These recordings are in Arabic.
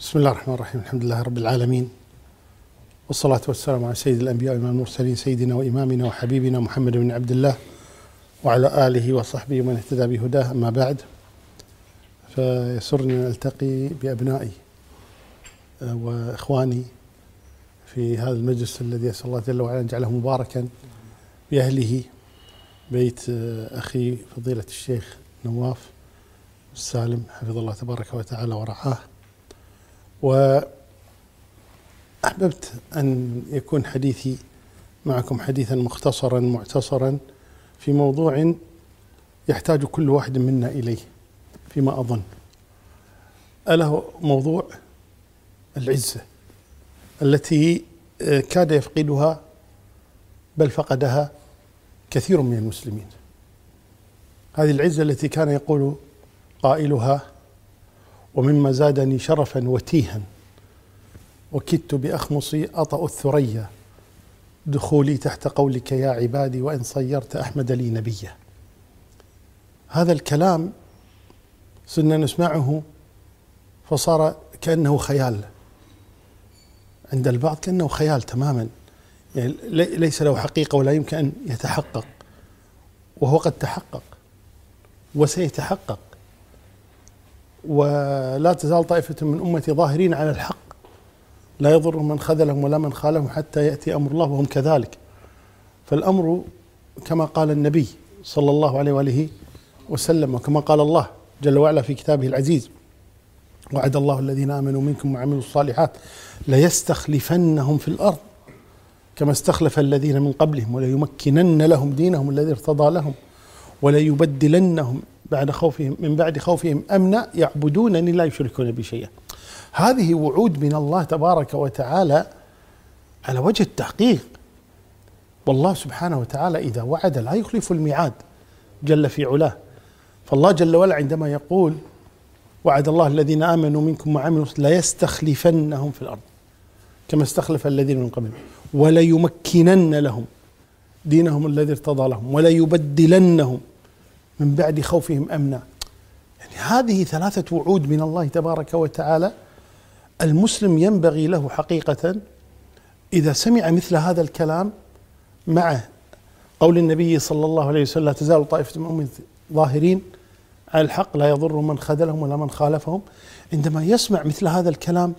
بسم الله الرحمن الرحيم. الحمد لله رب العالمين. والصلاة والسلام على سيد الأنبياء وإمام المرسلين سيدنا وإمامنا وحبيبنا محمد بن عبد الله وعلى آله وصحبه ومن اهتدى بهداه. أما بعد فيسرني أن ألتقي بأبنائي وإخواني في هذا المجلس الذي أسأل الله جل وعلا أن يجعله مباركا بأهله بيت أخي فضيلة الشيخ نواف السالم حفظ الله تبارك وتعالى ورعاه. وأحببت أن يكون حديثي معكم حديثا مختصرا معتصرا في موضوع يحتاج كل واحد منا إليه فيما أظن. ألا موضوع العزة التي كاد يفقدها بل فقدها كثير من المسلمين. هذه العزة التي كان يقول قائلها ومما زادني شرفا وتيها وكدت بأخمصي أطأ الثريا. دخولي تحت قولك يا عبادي وإن صيرت أحمد لي نبيا. هذا الكلام صرنا نسمعه فصار كأنه خيال. عند البعض كأنه خيال تماما. يعني ليس له حقيقة ولا يمكن أن يتحقق وهو قد تحقق وسيتحقق. ولا تزال طائفة من أمتي ظاهرين على الحق. لا يضر من خذلهم ولا من خالهم حتى يأتي أمر الله وهم كذلك. فالأمر كما قال النبي صلى الله عليه وآله وسلم وكما قال الله جل وعلا في كتابه العزيز وعد الله الذين آمنوا منكم وعملوا الصالحات ليستخلفنهم في الأرض كما استخلف الذين من قبلهم وليمكنن لهم دينهم الذي ارتضى لهم وليبدلنهم بعد خوفهم من بعد خوفهم أمنا يعبدونني لا يشركون بي شيئا. هذه وعود من الله تبارك وتعالى على وجه التحقيق. والله سبحانه وتعالى إذا وعد لا يخلف الميعاد جل في علاه. فالله جل وعلا عندما يقول وعد الله الذين آمنوا منكم وعملوا ليستخلفنهم في الأرض كما استخلف الذين من قبلهم وليمكنن لهم دينهم الذي ارتضى لهم وليبدلنهم من بعد خوفهم أمنا. يعني هذه ثلاثة وعود من الله تبارك وتعالى. المسلم ينبغي له حقيقة إذا سمع مثل هذا الكلام مع قول النبي صلى الله عليه وسلم لا تزال طائفة من ظاهرين على الحق لا يضر من خذلهم ولا من خالفهم. عندما يسمع مثل هذا الكلام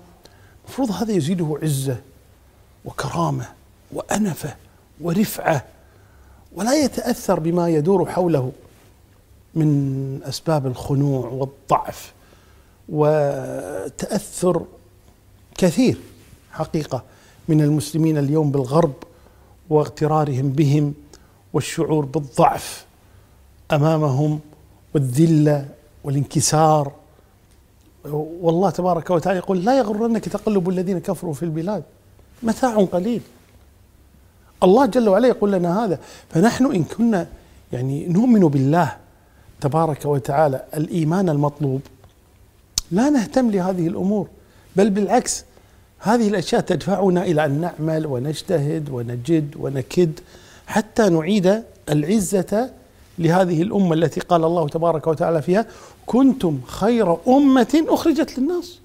المفروض هذا يزيده عزة وكرامة وأنفة ورفعة ولا يتأثر بما يدور حوله. من أسباب الخنوع والضعف وتأثر كثير حقيقة من المسلمين اليوم بالغرب واغترارهم بهم والشعور بالضعف أمامهم والذلة والانكسار. والله تبارك وتعالى يقول لا يغرنك تقلب الذين كفروا في البلاد. متاع قليل. الله جل وعلا يقول لنا هذا. فنحن إن كنا يعني نؤمن بالله تبارك وتعالى الإيمان المطلوب لا نهتم لهذه الأمور بل بالعكس هذه الأشياء تدفعنا إلى أن نعمل ونجتهد ونجد ونكد حتى نعيد العزة لهذه الأمة التي قال الله تبارك وتعالى فيها كنتم خير أمة أخرجت للناس.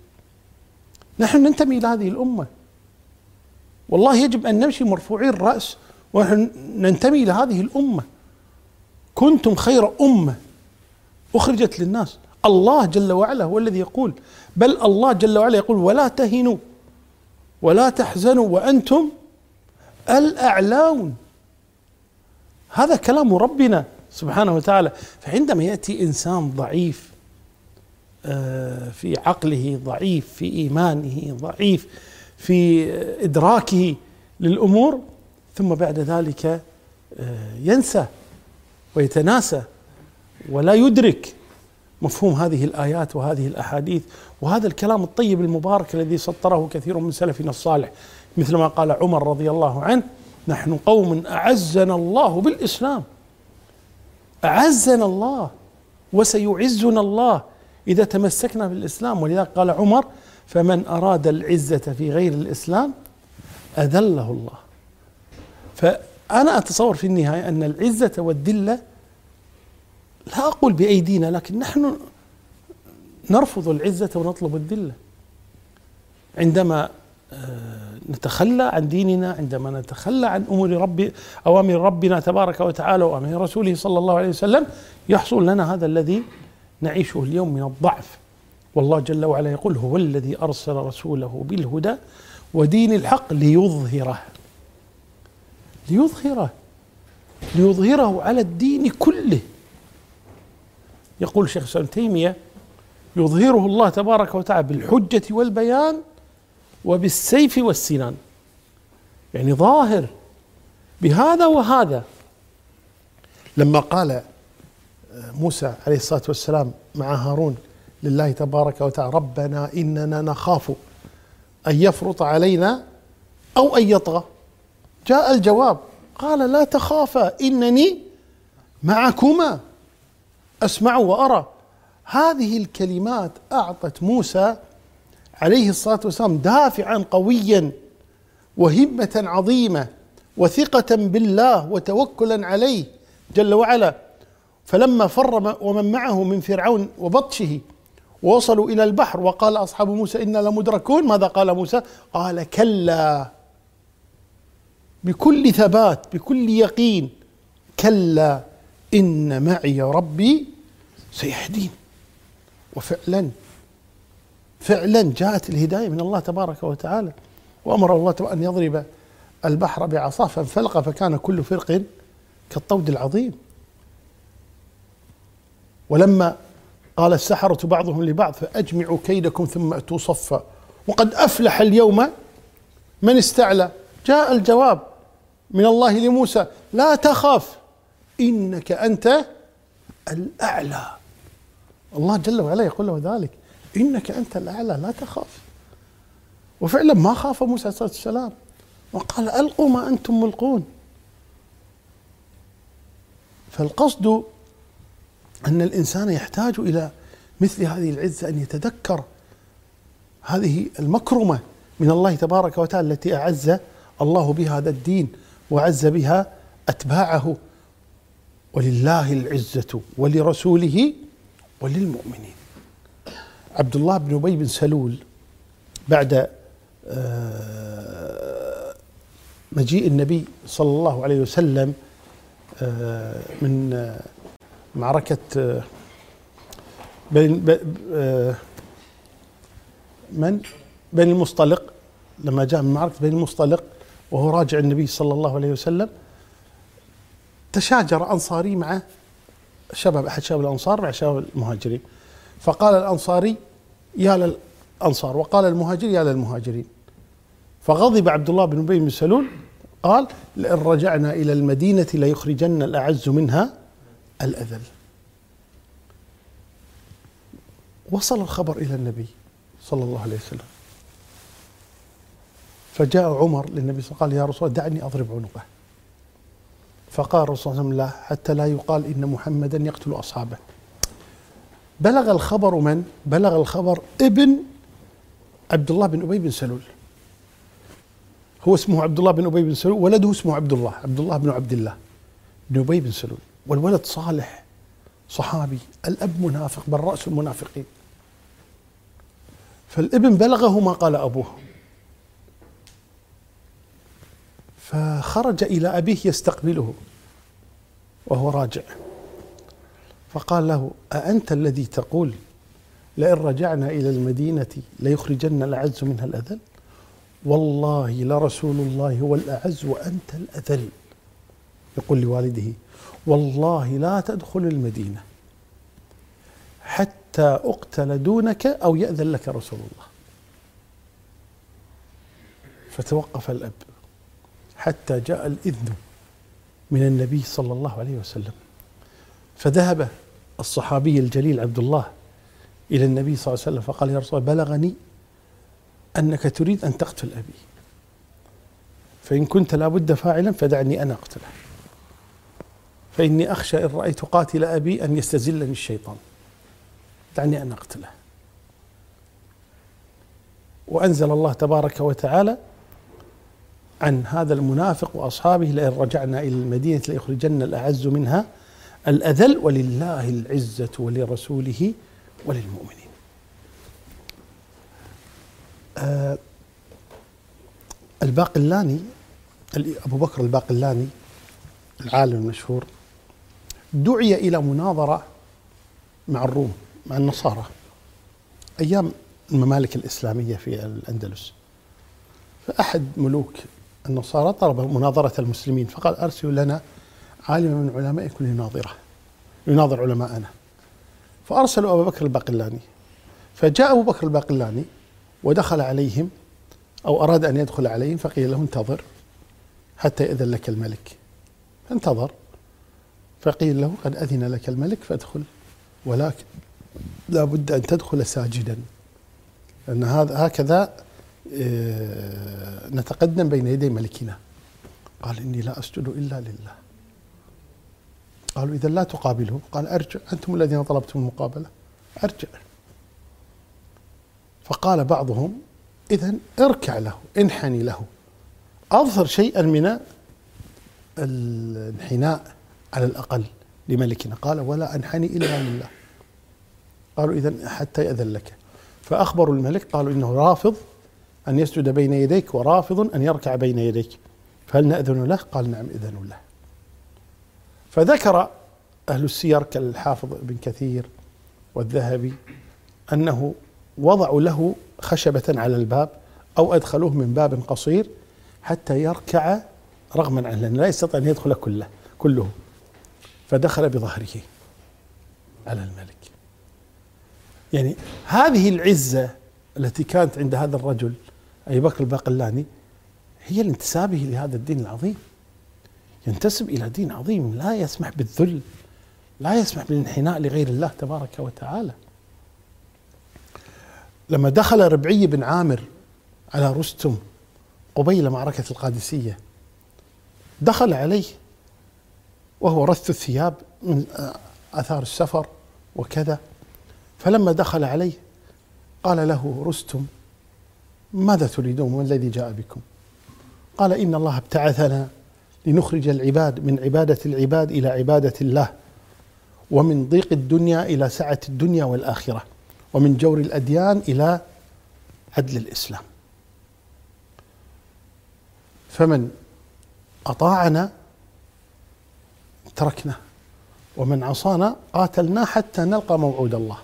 نحن ننتمي إلى هذه الأمة. والله يجب أن نمشي مرفوعي الرأس ونحن ننتمي إلى هذه الأمة. كنتم خير أمة اخرجت للناس. الله جل وعلا هو الذي يقول. بل الله جل وعلا يقول ولا تهنوا ولا تحزنوا وأنتم الأعلون. هذا كلام ربنا سبحانه وتعالى. فعندما يأتي إنسان ضعيف في عقله ضعيف في إيمانه ضعيف في إدراكه للأمور ثم بعد ذلك ينسى ويتناسى. ولا يدرك مفهوم هذه الآيات وهذه الأحاديث وهذا الكلام الطيب المبارك الذي سطره كثير من سلفنا الصالح مثل ما قال عمر رضي الله عنه نحن قوم أعزنا الله بالإسلام. أعزنا الله وسيعزنا الله إذا تمسكنا بالإسلام. ولذلك قال عمر فمن أراد العزة في غير الإسلام أذله الله. فأنا أتصور في النهاية أن العزة والذلة لا أقول بأيدينا لكن نحن نرفض العزة ونطلب الذلة. عندما آه، نتخلى عن ديننا عندما نتخلى عن أمور ربي أوامر ربنا تبارك وتعالى وأوامر رسوله صلى الله عليه وسلم يحصل لنا هذا الذي نعيشه اليوم من الضعف. والله جل وعلا يقول هو الذي أرسل رسوله بالهدى ودين الحق ليظهره. ليظهره. ليظهره على الدين كله. يقول شيخ ابن تيمية يظهره الله تبارك وتعالى بالحجة والبيان وبالسيف والسنان. يعني ظاهر بهذا وهذا. لما قال موسى عليه الصلاة والسلام مع هارون لله تبارك وتعالى ربنا إننا نخاف أن يفرط علينا أو أن يطغى. جاء الجواب قال لا تخافا إنني معكما. أسمع وأرى. هذه الكلمات أعطت موسى عليه الصلاة والسلام دافعا قويا وهمة عظيمة وثقة بالله وتوكلا عليه جل وعلا. فلما فر ومن معه من فرعون وبطشه ووصلوا إلى البحر وقال أصحاب موسى إنا لمدركون. ماذا قال موسى؟ قال كلا. بكل ثبات بكل يقين كلا. إن معي ربي سيهدين. وفعلا فعلا جاءت الهداية من الله تبارك وتعالى. وأمر الله أن يضرب البحر بعصاه فانفلق فكان كل فرق كالطود العظيم. ولما قال السحرة بعضهم لبعض فأجمعوا كيدكم ثم أتوا صفا. وقد أفلح اليوم من استعلى. جاء الجواب من الله لموسى لا تخف إنك أنت الأعلى. الله جل وعلا يقول له ذلك. إنك أنت الأعلى لا تخاف. وفعلا ما خاف موسى عليه الصلاة والسلام. وقال ألقوا ما أنتم ملقون. فالقصد أن الإنسان يحتاج إلى مثل هذه العزة أن يتذكر هذه المكرمة من الله تبارك وتعالى التي أعز الله بها هذا الدين وعز بها أتباعه. ولله العزة ولرسوله وللمؤمنين. عبد الله بن أبي بن سلول بعد آه، مجيء النبي صلى الله عليه وسلم آه، من معركة آه، بين آه، من؟ بين المصطلق. لما جاء من معركة بين المصطلق وهو راجع النبي صلى الله عليه وسلم تشاجر أنصاري مع شباب أحد شباب الأنصار مع شباب المهاجرين. فقال الأنصاري يا للأنصار وقال المهاجر يا للمهاجرين. فغضب عبد الله بن أبي بن سلول قال لئن رجعنا إلى المدينة ليخرجن الأعز منها الأذل. وصل الخبر إلى النبي صلى الله عليه وسلم. فجاء عمر للنبي صلى الله عليه وسلم قال يا رسول الله دعني أضرب عنقه. فقال الرسول صلى الله عليه وسلم لا حتى لا يقال إن محمدا يقتل أصحابه. بلغ الخبر من؟ بلغ الخبر ابن عبد الله بن أبي بن سلول. هو اسمه عبد الله بن أبي بن سلول ولده اسمه عبد الله عبد الله بن عبد الله بن أبي بن سلول. والولد صالح صحابي الأب منافق بل رأس المنافقين. فالابن بلغه ما قال أبوه. فخرج إلى أبيه يستقبله وهو راجع. فقال له أأنت الذي تقول لئن رجعنا إلى المدينة ليخرجن الأعز منها الأذل؟ والله لرسول الله هو الأعز وأنت الأذل. يقول لوالده والله لا تدخل المدينة حتى أقتل دونك أو يأذن لك رسول الله. فتوقف الأب. حتى جاء الإذن من النبي صلى الله عليه وسلم. فذهب الصحابي الجليل عبد الله إلى النبي صلى الله عليه وسلم فقال يا رسول الله بلغني أنك تريد أن تقتل أبي. فإن كنت لابد فاعلا فدعني أنا أقتله. فإني أخشى إن رأيت قاتل أبي أن يستزلني الشيطان. دعني أن أقتله. وأنزل الله تبارك وتعالى عن هذا المنافق وأصحابه لئن رجعنا إلى المدينة ليخرجن الأعز منها الأذل ولله العزة ولرسوله وللمؤمنين. آه الباقلاني أبو بكر الباقلاني العالم المشهور دعي إلى مناظرة مع الروم مع النصارى أيام الممالك الإسلامية في الأندلس. فأحد ملوك النصارى طلب مناظرة المسلمين فقال أرسلوا لنا عالما من علمائكم ليناظره يناظر علماءنا. فأرسلوا أبا بكر الباقلاني. فجاء أبو بكر الباقلاني ودخل عليهم أو أراد أن يدخل عليهم فقيل له انتظر حتى يأذن لك الملك. فانتظر فقيل له قد أذن لك الملك فادخل ولكن لا بد أن تدخل ساجدا لأن هذا هكذا نتقدم بين يدي ملكنا. قال إني لا أسجد إلا لله. قالوا إذا لا تقابله قال أرجع. أنتم الذين طلبتم المقابلة. أرجع. فقال بعضهم إذا اركع له انحني له. أظهر شيئا من الانحناء على الأقل لملكنا. قال ولا أنحني إلا لله. قالوا إذا حتى يأذن لك. فأخبروا الملك. قالوا إنه رافض. أن يسجد بين يديك ورافض أن يركع بين يديك. فهل نأذن له؟ قال نعم إذن له. فذكر أهل السير كالحافظ ابن كثير والذهبي أنه وضعوا له خشبة على الباب أو أدخلوه من باب قصير حتى يركع رغما عنه لأنه لا يستطيع أن يدخل كله كله. فدخل بظهره على الملك. يعني هذه العزة التي كانت عند هذا الرجل أبي بكر الباقلاني هي لانتسابه لهذا الدين العظيم. ينتسب إلى دين عظيم لا يسمح بالذل لا يسمح بالانحناء لغير الله تبارك وتعالى. لما دخل ربعي بن عامر على رستم قبيل معركة القادسية دخل عليه وهو رث الثياب من آثار السفر وكذا. فلما دخل عليه قال له رستم ماذا تريدون؟ ما الذي جاء بكم؟ قال إن الله ابتعثنا لنخرج العباد من عبادة العباد إلى عبادة الله ومن ضيق الدنيا إلى سعة الدنيا والآخرة ومن جور الأديان إلى عدل الإسلام. فمن أطاعنا تركنا ومن عصانا قاتلنا حتى نلقى موعود الله.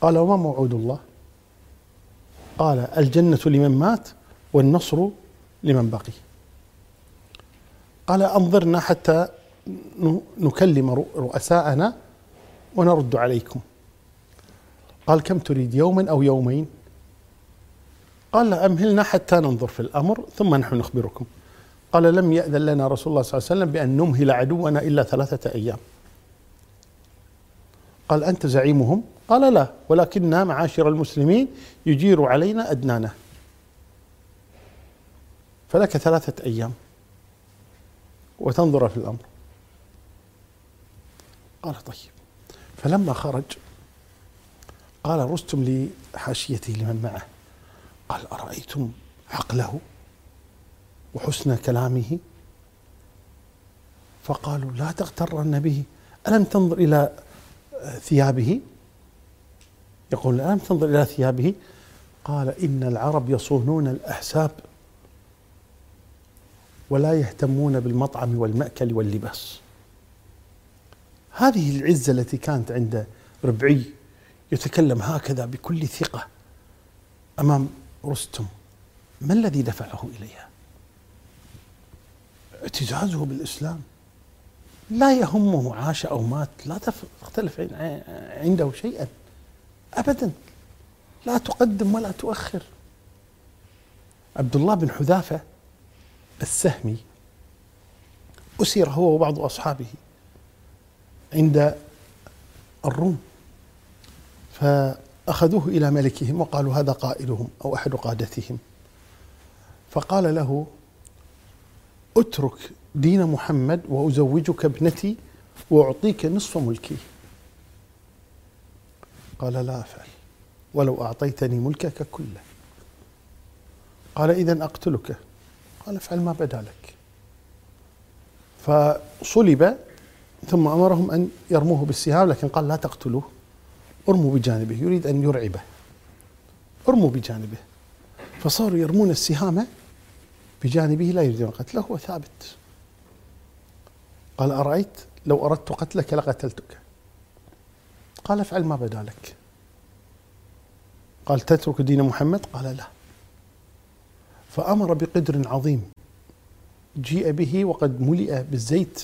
قال وما موعود الله؟ قال الجنة لمن مات والنصر لمن بقي. قال أنظرنا حتى نكلم رؤساءنا ونرد عليكم. قال كم تريد يوما أو يومين؟ قال أمهلنا حتى ننظر في الأمر ثم نحن نخبركم. قال لم يأذن لنا رسول الله صلى الله عليه وسلم بأن نمهل عدونا إلا ثلاثة أيام. قال أنت زعيمهم؟ قال لا ولكننا معاشر المسلمين يجير علينا أدنانا فلك ثلاثة أيام وتنظر في الأمر. قال طيب. فلما خرج قال رستم لحاشيته لمن معه. قال أرأيتم عقله وحسن كلامه؟ فقالوا لا تغترن به. ألم تنظر إلى ثيابه؟ يقول ألم تنظر إلى ثيابه. قال إن العرب يصونون الأحساب ولا يهتمون بالمطعم والمأكل واللباس. هذه العزة التي كانت عند ربعي يتكلم هكذا بكل ثقة أمام رستم. ما الذي دفعه إليها؟ اعتزازه بالإسلام. لا يهمه عاش أو مات. لا تختلف عنده شيئا. أبدا. لا تقدم ولا تؤخر. عبد الله بن حذافة السهمي أسر هو وبعض أصحابه عند الروم فأخذوه إلى ملكهم وقالوا هذا قائدهم أو أحد قادتهم. فقال له اترك دين محمد وأزوجك ابنتي وأعطيك نصف ملكي. قال لا أفعل ولو أعطيتني ملكك كله. قال إذا أقتلك. قال أفعل ما بدا لك. فصلب ثم أمرهم أن يرموه بالسهام لكن قال لا تقتلوه. ارموا بجانبه يريد أن يرعبه. ارموا بجانبه. فصاروا يرمون السهام بجانبه لا يريدون قتله هو ثابت. قال أرأيت لو أردت قتلك لقتلتك. قال افعل ما بدا لك قال تترك دين محمد؟ قال لا. فأمر بقدر عظيم. جيء به وقد ملئ بالزيت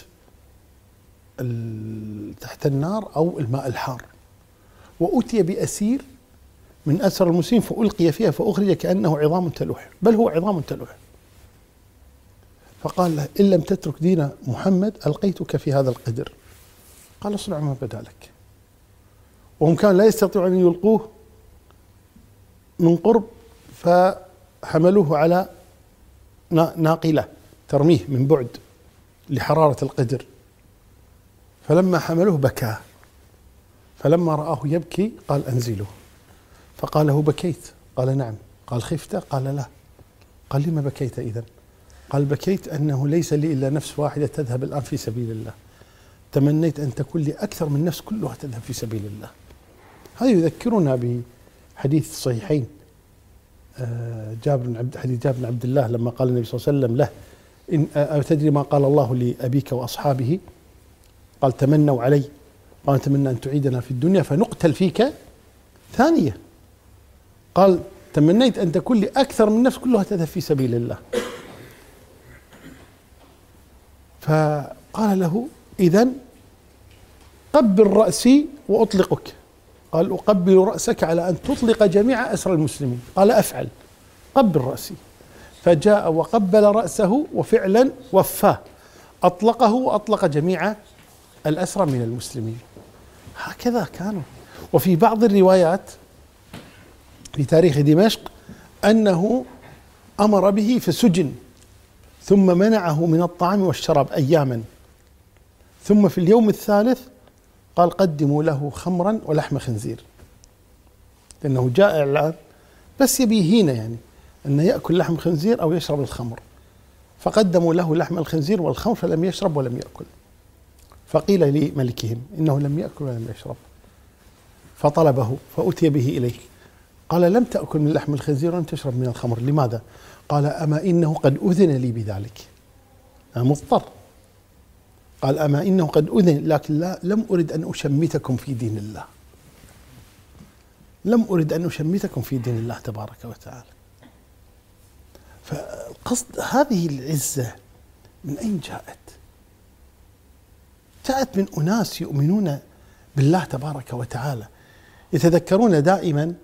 تحت النار أو الماء الحار. وأتي بأسير من أسر المسلمين فألقي فيها فأخرج كأنه عظام تلوح. بل هو عظام تلوح. فقال له إن لم تترك دين محمد ألقيتك في هذا القدر. قال اصنع ما بدا لك وهم كانوا لا يستطيعون أن يلقوه من قرب فحملوه على ناقلة ترميه من بعد لحرارة القدر. فلما حملوه بكى. فلما رآه يبكي قال أنزلوه فقال له بكيت؟ قال نعم. قال خفت؟ قال لا. قال لما بكيت إذا قال بكيت أنه ليس لي إلا نفس واحدة تذهب الآن في سبيل الله. تمنيت أن تكون لي أكثر من نفس كلها تذهب في سبيل الله. هذا يذكرنا بحديث الصحيحين. آه، جابر بن عبد حديث جابر بن عبد الله لما قال النبي صلى الله عليه وسلم له إن أتدري ما قال الله لأبيك وأصحابه؟ قال تمنوا علي. قال نتمنى أن تعيدنا في الدنيا فنقتل فيك ثانية. قال تمنيت أن تكون لي أكثر من نفس كلها تذهب في سبيل الله. فقال له إذا قبل رأسي وأطلقك. قال أقبل رأسك على أن تطلق جميع أسر المسلمين. قال أفعل. قبل رأسي. فجاء وقبل رأسه وفعلا وفاه. أطلقه وأطلق جميع الأسرى من المسلمين. هكذا كانوا. وفي بعض الروايات في تاريخ دمشق أنه أمر به فسجن ثم منعه من الطعام والشراب أياما. ثم في اليوم الثالث قال قدموا له خمرا ولحم خنزير. لأنه جائع الآن بس يبي هنا يعني أنه يأكل لحم خنزير أو يشرب الخمر. فقدموا له لحم الخنزير والخمر فلم يشرب ولم يأكل. فقيل لملكهم إنه لم يأكل ولم يشرب. فطلبه فأتي به إليه. قال لم تأكل من لحم الخنزير ولم تشرب من الخمر. لماذا؟ قال أما إنه قد أذن لي بذلك. أنا مضطر. قال أما إنه قد أذن لكن لا لم أرد أن أشمتكم في دين الله. لم أرد أن أشمتكم في دين الله تبارك وتعالى. فالقصد هذه العزة من أين جاءت؟ جاءت من أناس يؤمنون بالله تبارك وتعالى يتذكرون دائما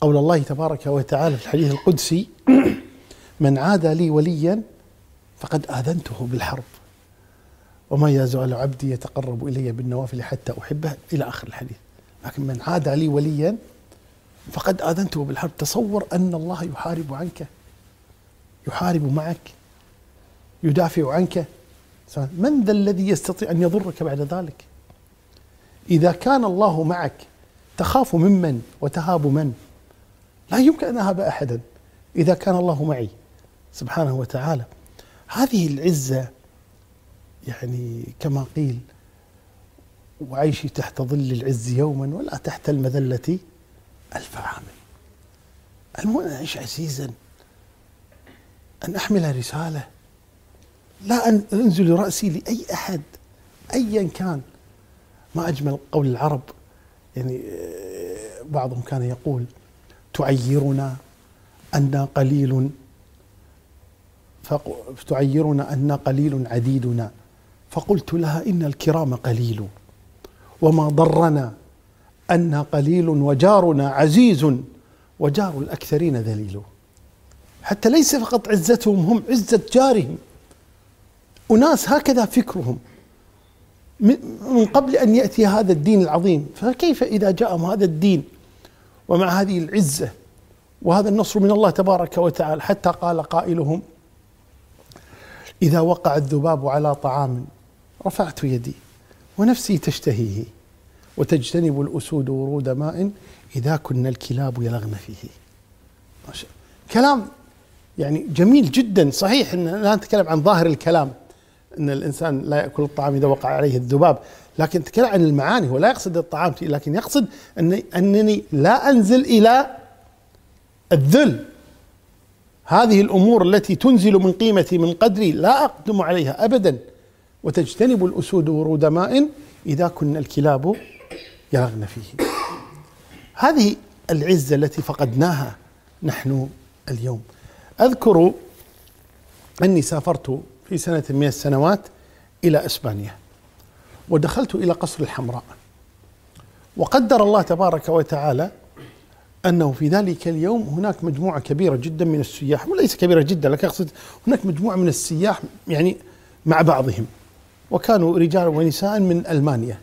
قول الله تبارك وتعالى في الحديث القدسي من عاد لي وليا فقد آذنته بالحرب. وما يزال عبدي يتقرب إلي بالنوافل حتى أحبه إلى آخر الحديث. لكن من عاد لي وليا فقد آذنته بالحرب. تصور أن الله يحارب عنك يحارب معك يدافع عنك. من ذا الذي يستطيع أن يضرك بعد ذلك؟ إذا كان الله معك تخاف ممن وتهاب من؟ لا يمكن أن أهاب أحدا إذا كان الله معي سبحانه وتعالى. هذه العزة يعني كما قيل وعيشي تحت ظل العز يوما ولا تحت المذلة ألف عام. المهم أن أعيش عزيزا. أن أحمل رسالة. لا أن أنزل رأسي لأي أحد أيا كان. ما أجمل قول العرب. يعني آه، بعضهم كان يقول تعيرنا أنا قليل فتعيرنا أنا قليل عديدنا. فقلت لها إن الكرام قليل وما ضرنا أنا قليل وجارنا عزيز وجار الأكثرين ذليل. حتى ليس فقط عزتهم هم عزة جارهم. أناس هكذا فكرهم. من قبل أن يأتي هذا الدين العظيم فكيف إذا جاءهم هذا الدين ومع هذه العزة وهذا النصر من الله تبارك وتعالى؟ حتى قال قائلهم إذا وقع الذباب على طعام رفعت يدي ونفسي تشتهيه وتجتنب الأسود ورود ماء إذا كنا الكلاب يلغن فيه. كلام يعني جميل جدا. صحيح إن لا نتكلم عن ظاهر الكلام إن الإنسان لا يأكل الطعام إذا وقع عليه الذباب لكن نتكلم عن المعاني. هو لا يقصد الطعام لكن يقصد أني, أنني لا أنزل إلى الذل. هذه الأمور التي تنزل من قيمتي من قدري لا أقدم عليها ابدا. وتجتنب الأسود ورود ماء إذا كنا الكلاب يرغن فيه. هذه العزة التي فقدناها نحن اليوم. أذكر أني سافرت في سنة من السنوات إلى إسبانيا ودخلت إلى قصر الحمراء. وقدر الله تبارك وتعالى أنه في ذلك اليوم هناك مجموعة كبيرة جدا من السياح وليس كبيرة جدا لكن أقصد هناك مجموعة من السياح يعني مع بعضهم. وكانوا رجال ونساء من ألمانيا.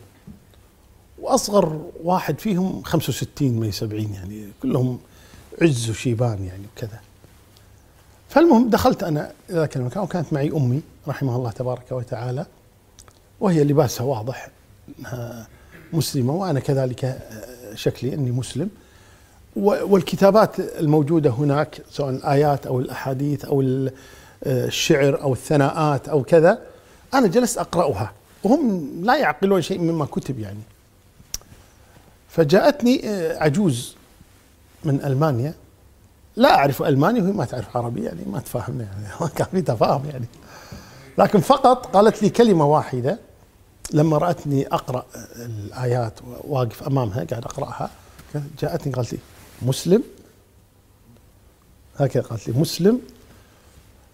وأصغر واحد فيهم 65 ما 70 يعني كلهم عز وشيبان يعني وكذا. فالمهم دخلت أنا ذاك المكان وكانت معي أمي رحمها الله تبارك وتعالى وهي لباسها واضح إنها مسلمة وأنا كذلك شكلي إني مسلم. والكتابات الموجودة هناك سواء الآيات أو الأحاديث أو الشعر أو الثناءات أو كذا أنا جلست أقرأها وهم لا يعقلون شيء مما كتب يعني. فجاءتني عجوز من ألمانيا. لا أعرف ألماني وهي ما تعرف عربي يعني ما تفاهمنا يعني ما كان في تفاهم يعني. لكن فقط قالت لي كلمة واحدة. لما رأتني أقرأ الآيات واقف أمامها قاعد أقرأها جاءتني قالت لي مسلم؟ هكذا قالت لي مسلم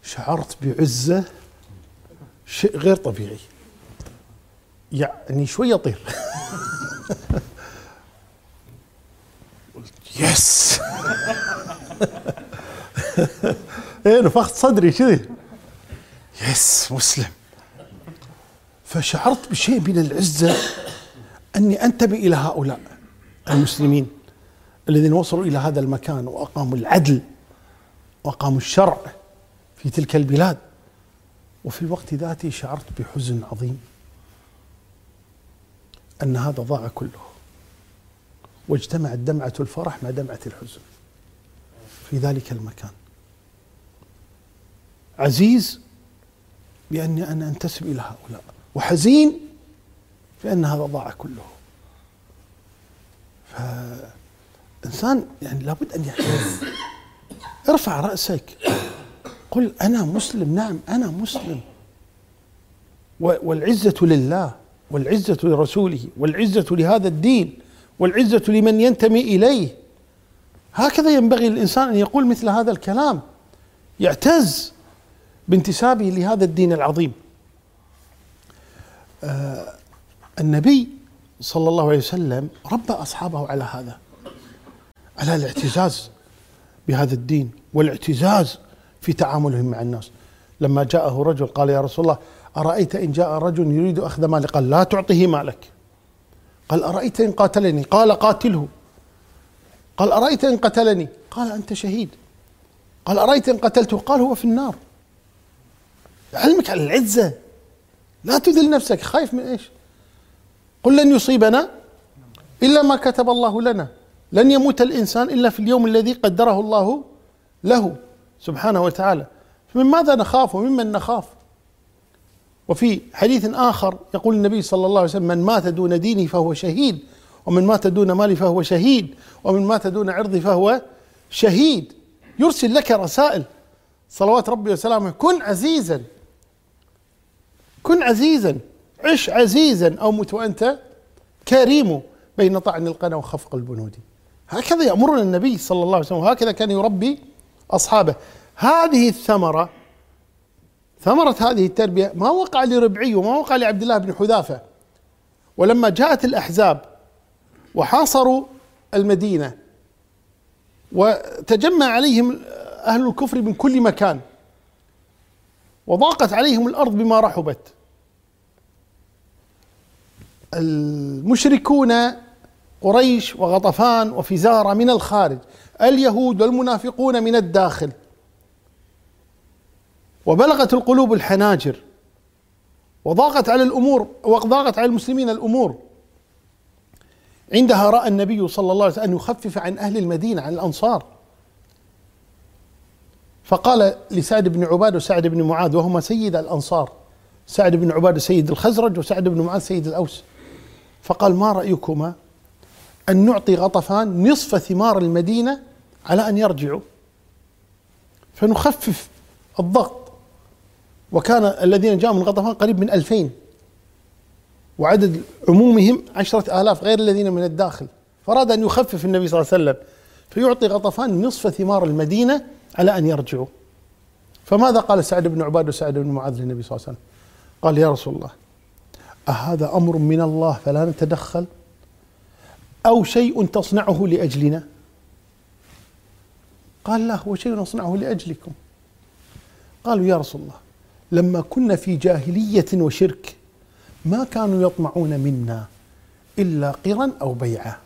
شعرت بعزة شيء غير طبيعي. يعني شوي يطير قلت يس. إيه نفخت صدري كذي. يس مسلم. فشعرت بشيء من العزة أني أنتمي إلى هؤلاء المسلمين الذين وصلوا إلى هذا المكان وأقاموا العدل وأقاموا الشرع في تلك البلاد. وفي الوقت ذاته شعرت بحزن عظيم أن هذا ضاع كله واجتمعت دمعه الفرح مع دمعة الحزن في ذلك المكان. عزيز باني أنا انتسب إلى هؤلاء وحزين بأن هذا ضاع كله. فإنسان يعني لابد أن يعتز ارفع رأسك. قل أنا مسلم. نعم أنا مسلم. والعزة لله والعزة لرسوله والعزة لهذا الدين والعزة لمن ينتمي إليه. هكذا ينبغي للإنسان أن يقول مثل هذا الكلام. يعتز بانتسابه لهذا الدين العظيم. آه النبي صلى الله عليه وسلم ربى أصحابه على هذا على الاعتزاز بهذا الدين والاعتزاز في تعاملهم مع الناس. لما جاءه رجل قال يا رسول الله أرأيت إن جاء رجل يريد أخذ مالي؟ قال لا تعطه مالك. قال أرأيت إن قاتلني؟ قال قاتله. قال أرأيت إن قتلني؟ قال أنت شهيد. قال أرأيت إن قتلته؟ قال هو في النار. علمك على العزة. لا تذل نفسك. خايف من إيش؟ قل لن يصيبنا إلا ما كتب الله لنا. لن يموت الإنسان إلا في اليوم الذي قدره الله له. سبحانه وتعالى. فمن ماذا نخاف وممن نخاف؟ وفي حديث آخر يقول النبي صلى الله عليه وسلم من مات دون دينه فهو شهيد ومن مات دون مالي فهو شهيد ومن مات دون عرضي فهو شهيد. يرسل لك رسائل. صلوات ربي وسلامه كن عزيزا كن عزيزا عش عزيزا أو مت وأنت كريم بين طعن القنا وخفق البنود. هكذا يأمرنا النبي صلى الله عليه وسلم وهكذا كان يربي أصحابه. هذه الثمرة ثمرة هذه التربية ما وقع لربعي وما وقع لعبد الله بن حذافة. ولما جاءت الأحزاب وحاصروا المدينة وتجمع عليهم أهل الكفر من كل مكان وضاقت عليهم الأرض بما رحبت. المشركون قريش وغطفان وفزارة من الخارج. اليهود والمنافقون من الداخل. وبلغت القلوب الحناجر وضاقت على الأمور وضاقت على المسلمين الأمور. عندها رأى النبي صلى الله عليه وسلم أن يخفف عن أهل المدينة عن الأنصار. فقال لسعد بن عباده وسعد بن معاذ وهما سيد الأنصار سعد بن عباده سيد الخزرج وسعد بن معاذ سيد الأوس. فقال ما رأيكما أن نعطي غطفان نصف ثمار المدينة على أن يرجعوا. فنخفف الضغط. وكان الذين جاءوا من غطفان قريب من ألفين. وعدد عمومهم عشرة آلاف غير الذين من الداخل. فأراد أن يخفف النبي صلى الله عليه وسلم. فيعطي غطفان نصف ثمار المدينة على أن يرجعوا. فماذا قال سعد بن عباد وسعد بن معاذ للنبي صلى الله عليه وسلم؟ قال يا رسول الله أهذا أمر من الله فلا نتدخل؟ أو شيء تصنعه لأجلنا؟ قال لا هو شيء نصنعه لأجلكم. قالوا يا رسول الله لما كنا في جاهلية وشرك ما كانوا يطمعون منا إلا قرا أو بيعا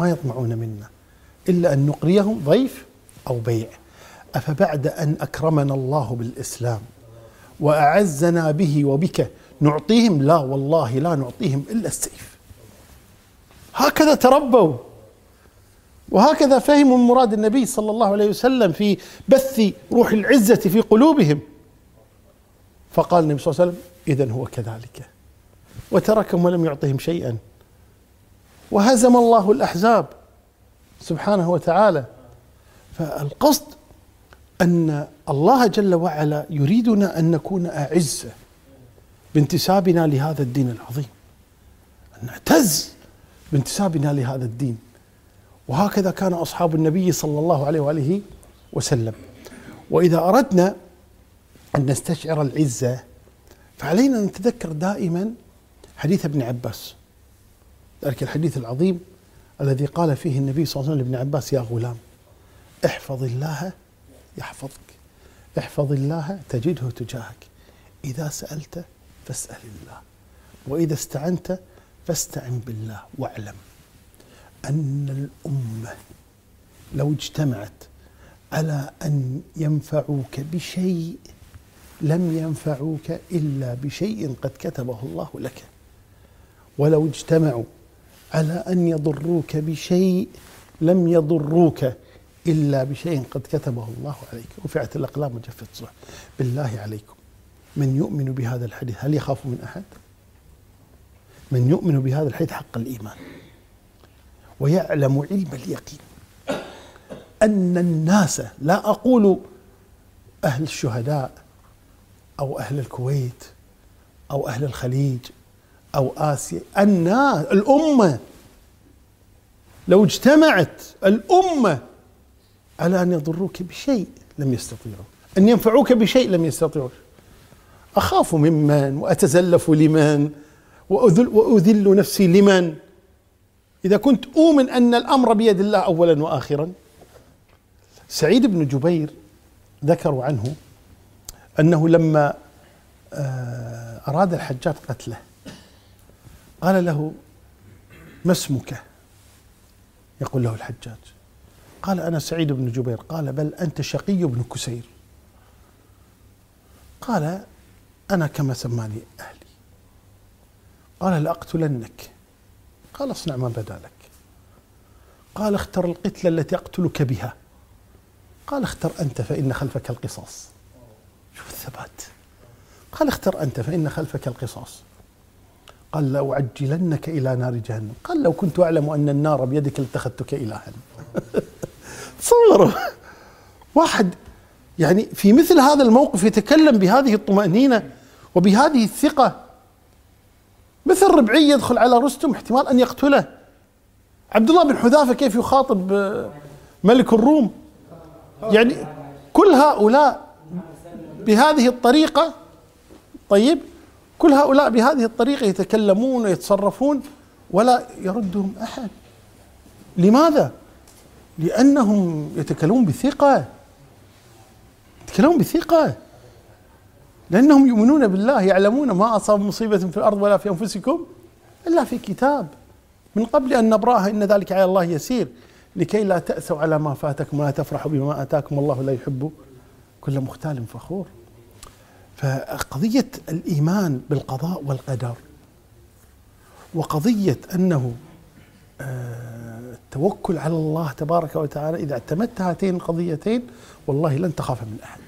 ما يطمعون منا إلا أن نقريهم ضيف أو بيع. أفبعد أن أكرمنا الله بالإسلام وأعزنا به وبك؟ نعطيهم؟ لا والله لا نعطيهم إلا السيف. هكذا تربوا. وهكذا فهموا مراد النبي صلى الله عليه وسلم في بث روح العزة في قلوبهم. فقال النبي صلى الله عليه وسلم إذا هو كذلك. وتركهم ولم يعطهم شيئا. وهزم الله الأحزاب سبحانه وتعالى. فالقصد أن الله جل وعلا يريدنا أن نكون أعزة بانتسابنا لهذا الدين العظيم. أن نعتز بانتسابنا لهذا الدين. وهكذا كان أصحاب النبي صلى الله عليه وآله وسلم. وإذا أردنا أن نستشعر العزة فعلينا أن نتذكر دائما حديث ابن عباس. ذلك الحديث العظيم الذي قال فيه النبي صلى الله عليه وسلم لابن عباس يا غلام احفظ الله يحفظك احفظ الله تجده تجاهك إذا سألت فاسأل الله وإذا استعنت فاستعن بالله واعلم أن الأمة لو اجتمعت على أن ينفعوك بشيء لم ينفعوك إلا بشيء قد كتبه الله لك. ولو اجتمعوا على أن يضروك بشيء لم يضروك إلا بشيء قد كتبه الله عليك. رفعت الأقلام وجفت الصحف بالله عليكم. من يؤمن بهذا الحديث؟ هل يخاف من أحد؟ من يؤمن بهذا الحديث حق الإيمان ويعلم علم اليقين. أن الناس لا أقول أهل الشهداء أو أهل الكويت أو أهل الخليج أو آسيا الناس الأمة لو اجتمعت الأمة على أن يضروك بشيء لم يستطيعوا أن ينفعوك بشيء لم يستطيعوا أخاف ممن وأتزلف لمن؟ وأذل, وأذل نفسي لمن؟ إذا كنت أؤمن أن الأمر بيد الله أولا وآخرا. سعيد بن جبير ذكروا عنه أنه لما آه، أراد الحجاج قتله قال له ما اسمك؟ يقول له الحجاج. قال أنا سعيد بن جبير. قال بل أنت شقي بن كسير. قال أنا كما سماني أهلي. قال لأقتلنك قال اصنع ما بدا لك قال اختر القتلة التي أقتلك بها. قال اختر أنت فإن خلفك القصاص. شوف الثبات. قال اختر أنت فإن خلفك القصاص. قال لأعجلنك إلى نار جهنم. قال لو كنت أعلم أن النار بيدك لاتخذتك إلها. تصوروا واحد يعني في مثل هذا الموقف يتكلم بهذه الطمأنينة وبهذه الثقة. مثل ربعي يدخل على رستم احتمال أن يقتله. عبد الله بن حذافة كيف يخاطب ملك الروم؟ يعني كل هؤلاء بهذه الطريقة طيب كل هؤلاء بهذه الطريقة يتكلمون ويتصرفون ولا يردهم أحد. لماذا؟ لأنهم يتكلمون بثقة. يتكلمون بثقة. لأنهم يؤمنون بالله يعلمون ما أصاب مصيبة في الأرض ولا في أنفسكم إلا في كتاب. من قبل أن نبرأها إن ذلك على الله يسير. لكي لا تأسوا على ما فاتكم ولا تفرحوا بما آتاكم الله لا يحب كل مختال فخور. فقضية الإيمان بالقضاء والقدر وقضية أنه آه، التوكل على الله تبارك وتعالى إذا اعتمدت هاتين القضيتين والله لن تخاف من أحد.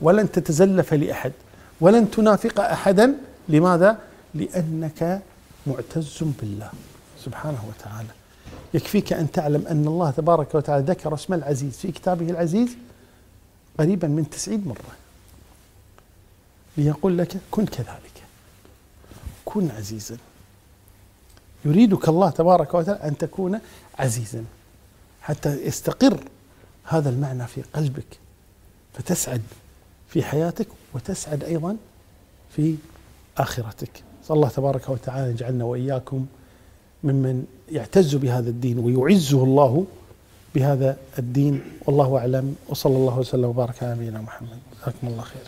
ولن تتزلف لأحد ولن تنافق أحدا. لماذا؟ لأنك معتز بالله سبحانه وتعالى. يكفيك أن تعلم أن الله تبارك وتعالى ذكر اسم العزيز في كتابه العزيز قريبا من تسعين مرة. ليقول لك كن كذلك. كن عزيزا. يريدك الله تبارك وتعالى أن تكون عزيزا. حتى يستقر هذا المعنى في قلبك فتسعد. في حياتك وتسعد أيضا في آخرتك. صلى الله تبارك وتعالى يجعلنا وإياكم ممن يعتز بهذا الدين ويعزه الله بهذا الدين. والله أعلم. وصلى الله وسلم وبارك على نبينا محمد. جزاكم الله خير